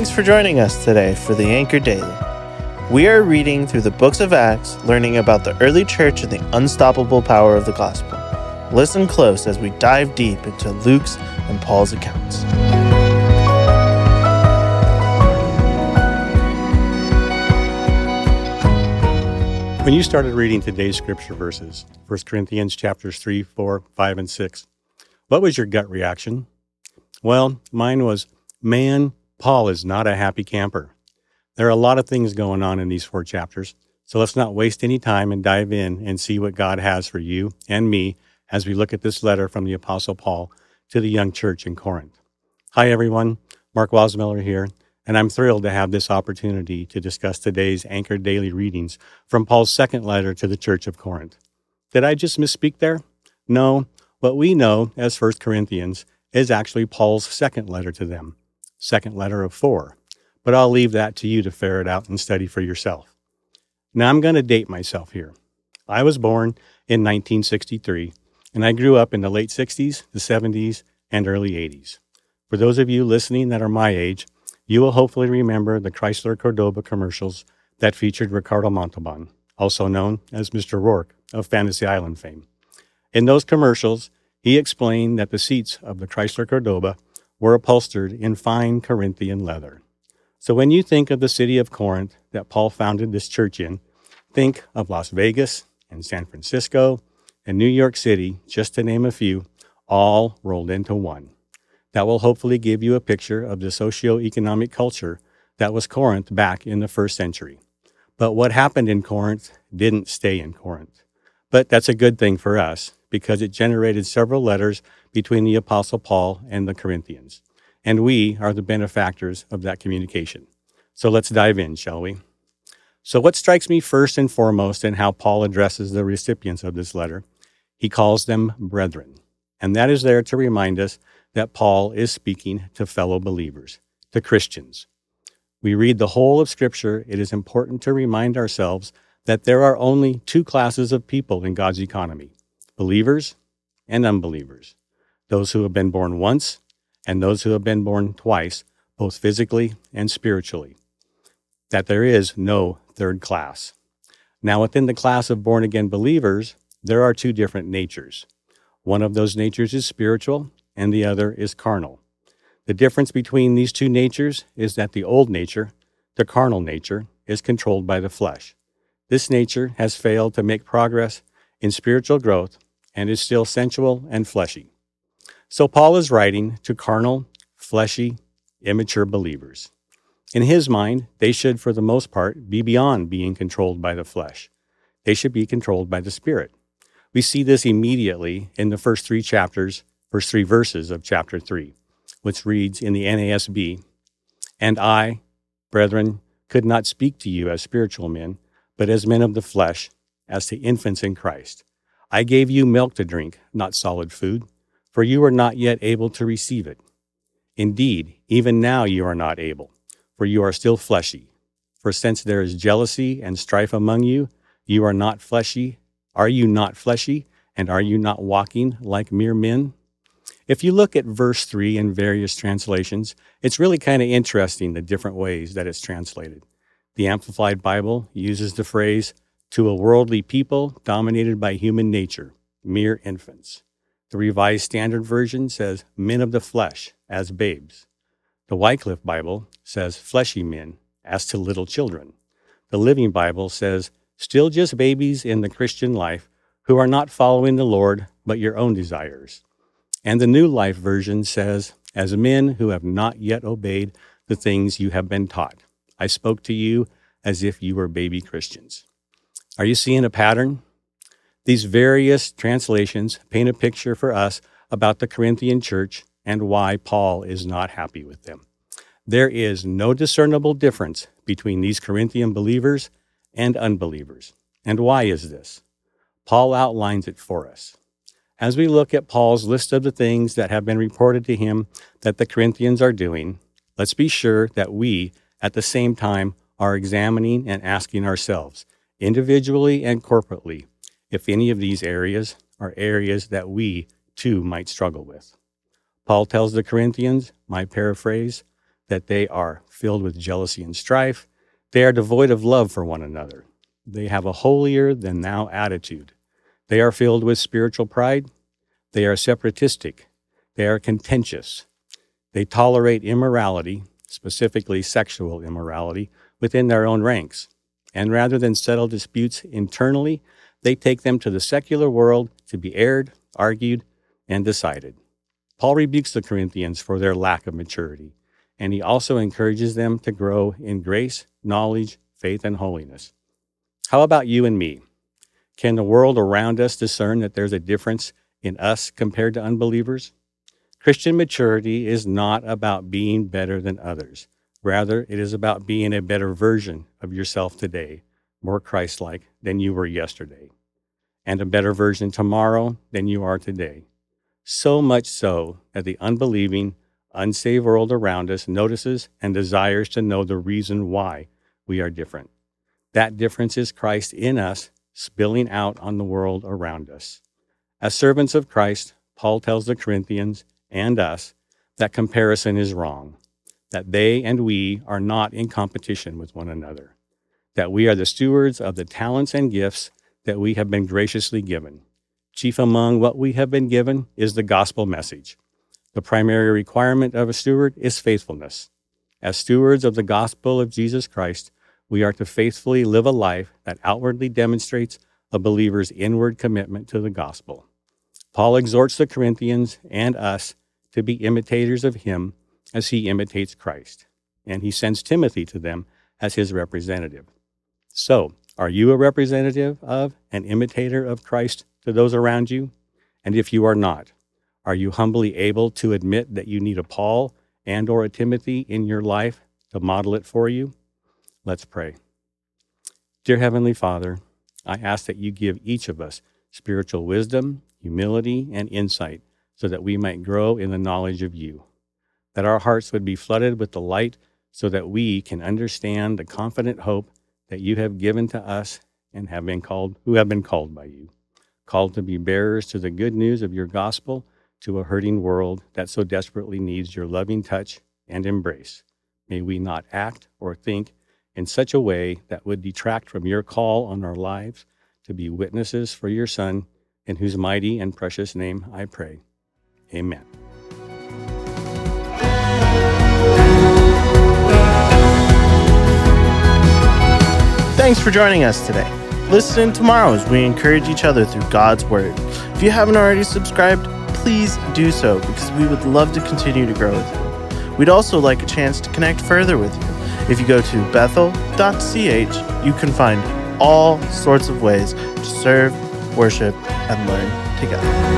Thanks for joining us today for the Anchor Daily. We are reading through the books of Acts, learning about the early church and the unstoppable power of the gospel. Listen close as we dive deep into Luke's and Paul's accounts. When you started reading today's scripture verses, 1 Corinthians chapters 3, 4, 5, and 6, what was your gut reaction? Well, mine was, man, Paul is not a happy camper. There are a lot of things going on in these four chapters, so let's not waste any time and dive in and see what God has for you and me as we look at this letter from the Apostle Paul to the young church in Corinth. Hi, everyone. Mark Wasmiller here, and I'm thrilled to have this opportunity to discuss today's Anchor daily readings from Paul's second letter to the church of Corinth. Did I just misspeak there? No. What we know as 1 Corinthians is actually Paul's second letter to them, second letter of four. But I'll leave that to you to ferret out and study for yourself. Now I'm going to date myself here. I was born in 1963 and I grew up in the late 60s, the 70s, and early 80s. For those of you listening that are my age, you will hopefully remember the Chrysler Cordoba commercials that featured Ricardo Montalban, also known as Mr. Rourke of Fantasy Island fame. In those commercials, he explained that the seats of the Chrysler Cordoba were upholstered in fine Corinthian leather. So when you think of the city of Corinth that Paul founded this church in, think of Las Vegas and San Francisco and New York City, just to name a few, all rolled into one. That will hopefully give you a picture of the socio-economic culture that was Corinth back in the first century. But what happened in Corinth didn't stay in Corinth. But that's a good thing for us because it generated several letters between the Apostle Paul and the Corinthians. And we are the benefactors of that communication. So let's dive in, shall we? So, what strikes me first and foremost in how Paul addresses the recipients of this letter he calls them brethren. And that is there to remind us that Paul is speaking to fellow believers, to Christians. We read the whole of Scripture. It is important to remind ourselves that there are only two classes of people in God's economy believers and unbelievers. Those who have been born once and those who have been born twice, both physically and spiritually. That there is no third class. Now, within the class of born again believers, there are two different natures. One of those natures is spiritual, and the other is carnal. The difference between these two natures is that the old nature, the carnal nature, is controlled by the flesh. This nature has failed to make progress in spiritual growth and is still sensual and fleshy. So Paul is writing to carnal, fleshy, immature believers. In his mind, they should, for the most part, be beyond being controlled by the flesh. They should be controlled by the Spirit. We see this immediately in the first three chapters, first three verses of chapter 3, which reads in the NASB And I, brethren, could not speak to you as spiritual men, but as men of the flesh, as to infants in Christ. I gave you milk to drink, not solid food, for you are not yet able to receive it. Indeed, even now you are not able, for you are still fleshy. For since there is jealousy and strife among you, you are not fleshy, are you not fleshy? And are you not walking like mere men? If you look at verse 3 in various translations, it's really kind of interesting the different ways that it's translated. The Amplified Bible uses the phrase, to a worldly people dominated by human nature, mere infants. The Revised Standard Version says, men of the flesh, as babes. The Wycliffe Bible says, fleshy men, as to little children. The Living Bible says, still just babies in the Christian life who are not following the Lord, but your own desires. And the New Life version says, as men who have not yet obeyed the things you have been taught. I spoke to you as if you were baby Christians. Are you seeing a pattern? These various translations paint a picture for us about the Corinthian church and why Paul is not happy with them. There is no discernible difference between these Corinthian believers and unbelievers. And why is this? Paul outlines it for us. As we look at Paul's list of the things that have been reported to him that the Corinthians are doing, let's be sure that we, at the same time, are examining and asking ourselves, individually and corporately, if any of these areas are areas that we too might struggle with. Paul tells the Corinthians, my paraphrase, that they are filled with jealousy and strife. They are devoid of love for one another. They have a holier than thou attitude. They are filled with spiritual pride. They are separatistic. They are contentious. They tolerate immorality, specifically sexual immorality, within their own ranks. And rather than settle disputes internally, they take them to the secular world to be aired, argued, and decided. Paul rebukes the Corinthians for their lack of maturity, and he also encourages them to grow in grace, knowledge, faith, and holiness. How about you and me? Can the world around us discern that there's a difference in us compared to unbelievers? Christian maturity is not about being better than others. Rather, it is about being a better version of yourself today, more Christ like than you were yesterday, and a better version tomorrow than you are today so much so that the unbelieving, unsaved world around us notices and desires to know the reason why we are different. That difference is Christ in us spilling out on the world around us. As servants of Christ, Paul tells the Corinthians and us that comparison is wrong, that they and we are not in competition with one another, that we are the stewards of the talents and gifts that we have been graciously given. Chief among what we have been given is the gospel message. The primary requirement of a steward is faithfulness. As stewards of the gospel of Jesus Christ, we are to faithfully live a life that outwardly demonstrates a believer's inward commitment to the gospel. Paul exhorts the Corinthians and us to be imitators of him as he imitates Christ, and he sends Timothy to them as his representative. So, are you a representative of, an imitator of Christ to those around you? And if you are not, are you humbly able to admit that you need a Paul and or a Timothy in your life to model it for you? Let's pray. Dear heavenly Father, I ask that you give each of us spiritual wisdom, humility, and insight so that we might grow in the knowledge of you. That our hearts would be flooded with the light so that we can understand the confident hope that you have given to us and have been called who have been called by you called to be bearers to the good news of your gospel to a hurting world that so desperately needs your loving touch and embrace. May we not act or think in such a way that would detract from your call on our lives to be witnesses for your Son, in whose mighty and precious name I pray. Amen. Thanks for joining us today. Listen tomorrow as we encourage each other through God's Word. If you haven't already subscribed, please do so because we would love to continue to grow with you. We'd also like a chance to connect further with you. If you go to bethel.ch, you can find all sorts of ways to serve, worship, and learn together.